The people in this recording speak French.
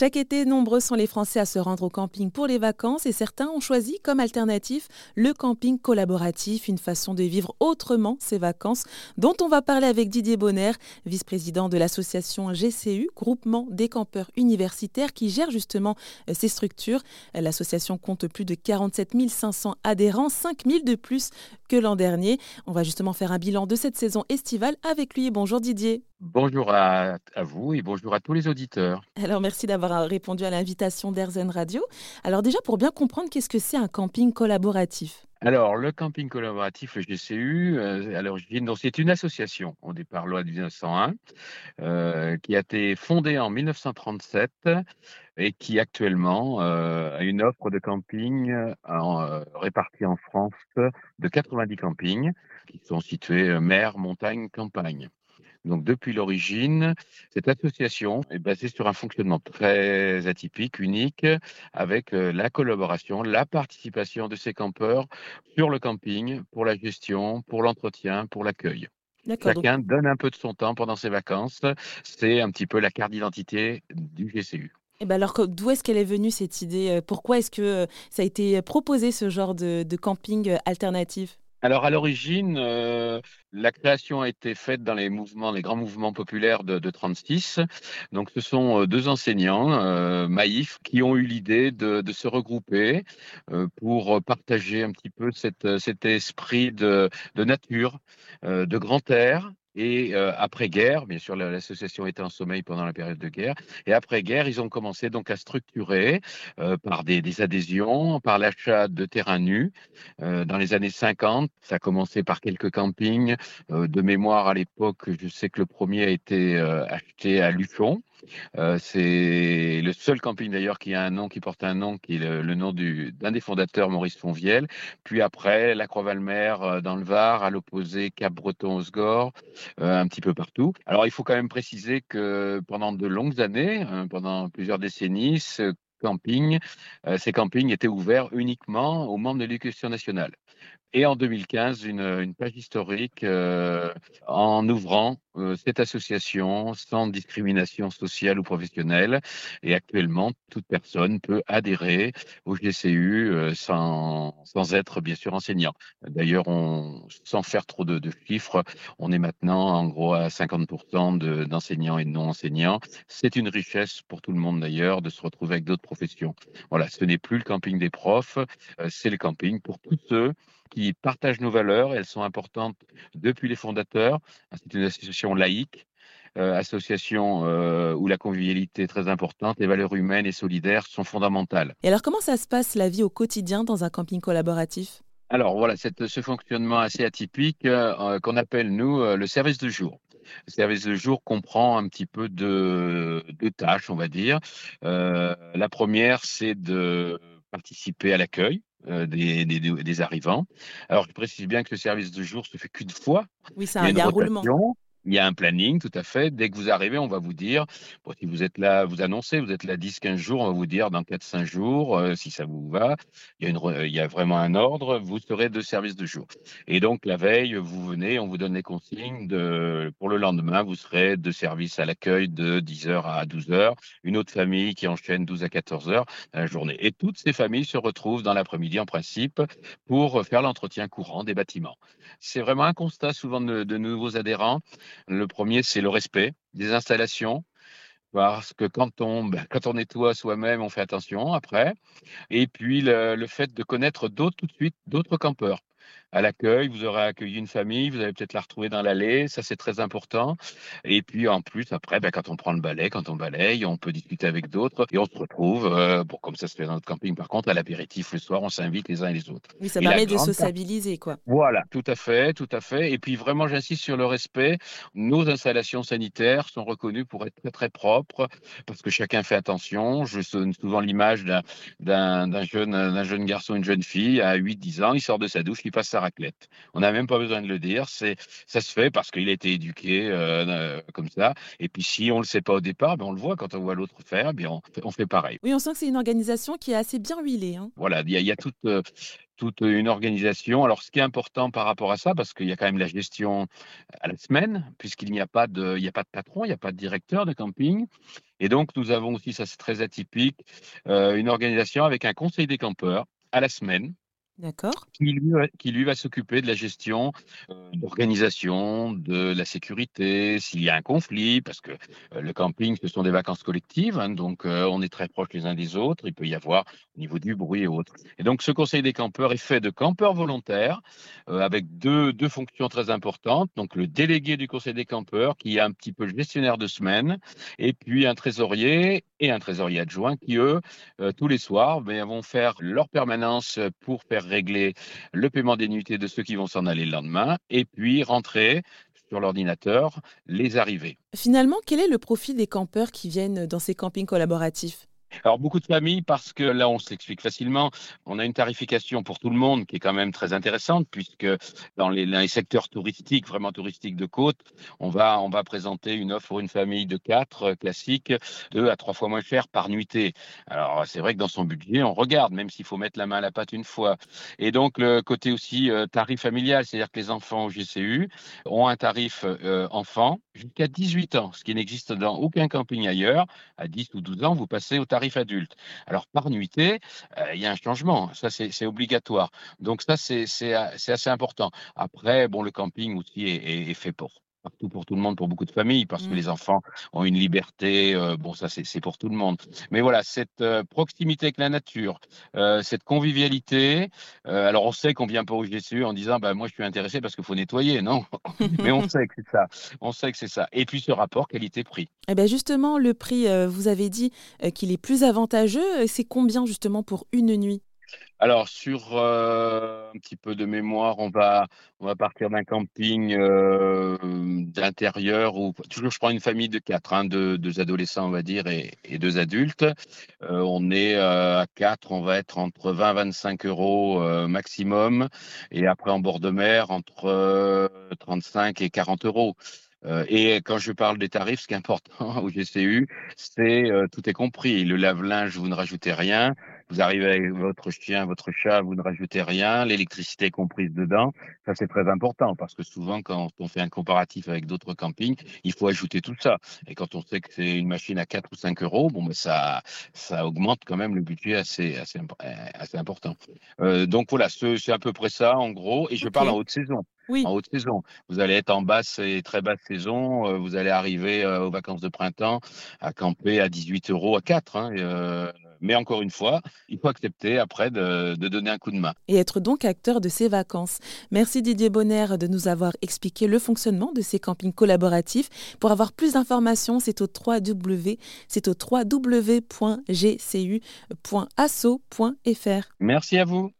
Chaque été, nombreux sont les Français à se rendre au camping pour les vacances et certains ont choisi comme alternative le camping collaboratif, une façon de vivre autrement ces vacances, dont on va parler avec Didier Bonner, vice-président de l'association GCU, groupement des campeurs universitaires qui gère justement euh, ces structures. L'association compte plus de 47 500 adhérents, 5 000 de plus que l'an dernier. On va justement faire un bilan de cette saison estivale avec lui. Bonjour Didier. Bonjour à, vous et bonjour à tous les auditeurs. Alors merci d'avoir répondu à l'invitation d'Airzen Radio. Alors déjà pour bien comprendre, qu'est-ce que c'est un camping collaboratif? Alors, le camping collaboratif, le GCU, euh, à l'origine, c'est une association, au départ loi de 1901, euh, qui a été fondée en 1937 et qui actuellement euh, a une offre de camping répartie en France de 90 campings qui sont situés mer, montagne, campagne. Donc, depuis l'origine, cette association est basée sur un fonctionnement très atypique, unique, avec euh, la collaboration, la participation de ces campeurs sur le camping, pour la gestion, pour l'entretien, pour l'accueil. Chacun donne un peu de son temps pendant ses vacances. C'est un petit peu la carte d'identité du GCU. Et eh ben alors, d'où est-ce qu'elle est venue cette idée euh, Pourquoi est-ce que euh, ça a été proposé ce genre de camping alternatif? Alors à l'origine, euh, la création a été faite dans les mouvements, les grands mouvements populaires de, de 36. Donc ce sont euh, deux enseignants, euh, Maïf, qui ont eu l'idée de, de, se regrouper euh, pour partager un petit peu cette, cet esprit de, de nature, de grand air, et euh, après-guerre, bien sûr, l'association était en sommeil pendant la période de guerre. Et après-guerre, ils ont commencé donc à structurer euh, par des, adhésions, par l'achat de terrains nus. Euh, dans les années 50, ça a commencé par quelques campings. de mémoire, à l'époque, je sais que le premier a été acheté à Luchon. Euh, c'est le seul camping d'ailleurs qui a un nom, qui porte un nom, qui est le, nom d'un des fondateurs, Maurice Fonvielle. Puis après, la Croix-Valmer euh, dans le Var, à l'opposé, Cap-Breton-Osgore, euh, un petit peu partout. Alors il faut quand même préciser que pendant de longues années, pendant plusieurs décennies, ces campings étaient ouverts uniquement aux membres de l'éducation nationale. Et en 2015, une, une page historique euh, en ouvrant euh, cette association sans discrimination sociale ou professionnelle. Et actuellement, toute personne peut adhérer au GCU euh, sans, sans être bien sûr enseignant. D'ailleurs, sans faire trop de, de, chiffres, on est maintenant en gros à 50% d'enseignants et de non-enseignants. C'est une richesse pour tout le monde d'ailleurs de se retrouver avec d'autres professions. Voilà, ce n'est plus le camping des profs, c'est le camping pour tous ceux qui partagent nos valeurs. Elles sont importantes depuis les fondateurs. C'est une association laïque, euh, association euh, où la convivialité est très importante, les valeurs humaines et solidaires sont fondamentales. Et alors, comment ça se passe la vie au quotidien dans un camping collaboratif? Alors voilà, cette, ce fonctionnement assez atypique euh, qu'on appelle nous le service de jour. Le service de jour comprend un petit peu de, de tâches, on va dire. la première, c'est de participer à l'accueil. Euh, des, des, des, arrivants. Alors, je précise bien que le service de jour se fait qu'une fois. Oui, c'est un, roulement. Il y a un planning, tout à fait. Dès que vous arrivez, on va vous dire, si vous êtes là, vous annoncez, vous êtes là 10-15 jours, on va vous dire dans 4-5 jours, euh, si ça vous va, il y, a vraiment un ordre, vous serez de service de jour. Et donc, la veille, vous venez, on vous donne les consignes. De, pour le lendemain, vous serez de service à l'accueil de 10h à 12h. Une autre famille qui enchaîne 12 à 14h la journée. Et toutes ces familles se retrouvent dans l'après-midi, en principe, pour faire l'entretien courant des bâtiments. C'est vraiment un constat souvent de nouveaux adhérents le premier, c'est le respect des installations, parce que quand on, ben, quand on nettoie soi-même, on fait attention après. Et puis le, le fait de connaître d'autres tout de suite, d'autres campeurs à l'accueil, vous aurez accueilli une famille, vous allez peut-être la retrouver dans l'allée, ça c'est très important. Et puis en plus, après, ben, quand on prend le balai, quand on balaye, on peut discuter avec d'autres et on se retrouve, euh, bon, comme ça se fait dans notre camping par contre, à l'apéritif le soir, on s'invite les uns et les autres. Oui, ça permet de sociabiliser, quoi. Voilà, tout à fait, tout à fait. Et puis vraiment, j'insiste sur le respect. Nos installations sanitaires sont reconnues pour être très très propres parce que chacun fait attention. Je donne souvent l'image d'un jeune, jeune garçon, une jeune fille à 8-10 ans, il sort de sa douche, il passe sa raclette. On n'a même pas besoin de le dire, c'est ça se fait parce qu'il a été éduqué euh, euh, comme ça. Et puis si on le sait pas au départ, ben on le voit quand on voit l'autre faire, bien on, on, fait pareil. Oui, on sent que c'est une organisation qui est assez bien huilée. Hein. Voilà, il y, y, a toute euh, toute une organisation. Alors, ce qui est important par rapport à ça, parce qu'il y a quand même la gestion à la semaine, puisqu'il n'y a pas de, il n'y a pas de patron, il n'y a pas de directeur de camping. Et donc, nous avons aussi, ça c'est très atypique, une organisation avec un conseil des campeurs à la semaine Qui lui, va s'occuper de la gestion, euh, d'organisation, de la sécurité, s'il y a un conflit, parce que euh, le camping, ce sont des vacances collectives, hein, donc euh, on est très proches les uns des autres, il peut y avoir au niveau du bruit et autres. Et donc ce conseil des campeurs est fait de campeurs volontaires, avec deux, deux fonctions très importantes, donc le délégué du conseil des campeurs, qui est un petit peu le gestionnaire de semaine, et puis un trésorier et un trésorier adjoint qui, eux, tous les soirs, ben, vont faire leur permanence pour faire régler le paiement des nuitées de ceux qui vont s'en aller le lendemain et puis rentrer sur l'ordinateur les arrivées. Finalement, quel est le profit des campeurs qui viennent dans ces campings collaboratifs? Alors beaucoup de familles parce que là on s'explique facilement, on a une tarification pour tout le monde qui est quand même très intéressante puisque dans les, secteurs touristiques, vraiment touristiques de côte, on va, on va présenter une offre pour une famille de quatre euh, classiques, deux à trois fois moins cher par nuitée. Alors c'est vrai que dans son budget on regarde même s'il faut mettre la main à la pâte une fois. Et donc le côté aussi euh, tarif familial, c'est-à-dire que les enfants au GCU ont un tarif euh, enfant jusqu'à 18 ans, ce qui n'existe dans aucun camping ailleurs. À 10 ou 12 ans, vous passez au tarif adulte. Alors, par nuitée, euh, il y a un changement. Ça, c'est obligatoire. Donc, ça, c'est assez important. Après, bon, le camping aussi est fait pour partout pour tout le monde, pour beaucoup de familles, parce que mmh. les enfants ont une liberté. Euh, bon, ça, c'est pour tout le monde. Mais voilà, cette euh, proximité avec la nature, euh, cette convivialité. alors, on sait qu'on vient pas au GCU en disant, bah, moi, je suis intéressé parce qu'il faut nettoyer. Non, mais on sait que c'est ça. On sait que c'est ça. Et puis, ce rapport qualité-prix. Eh bien, justement, le prix, vous avez dit qu'il est plus avantageux. C'est combien, justement, pour une nuit? Alors, sur euh, un petit peu de mémoire, on va, on va partir d'un camping euh, d'intérieur où, toujours, je prends une famille de quatre, hein, deux, adolescents, on va dire, et, deux adultes. Euh, on est à quatre, on va être entre 20 et 25 euros maximum. Et après, en bord de mer, entre 35 et 40 euros. et quand je parle des tarifs, ce qui est important au GCU, c'est tout est compris. Le lave-linge, vous ne rajoutez rien. Vous arrivez avec votre chien, votre chat, vous ne rajoutez rien, l'électricité est comprise dedans. Ça, c'est très important parce que souvent, quand on fait un comparatif avec d'autres campings, il faut ajouter tout ça. Et quand on sait que c'est une machine à 4 ou 5 euros, bon, ben ça, ça augmente quand même le budget assez, assez, assez important. Euh, donc voilà, c'est à peu près ça en gros. Et je parle en haute saison. Oui. En haute saison. Vous allez être en basse et très basse saison. Euh, vous allez arriver euh, aux vacances de printemps à camper à 18 euros à 4. Hein, euh, mais encore une fois, il faut accepter après de, donner un coup de main. Et être donc acteur de ces vacances. Merci Didier Bonner de nous avoir expliqué le fonctionnement de ces campings collaboratifs. Pour avoir plus d'informations, c'est au 3W, c'est au www.gcu.asso.fr. Merci à vous.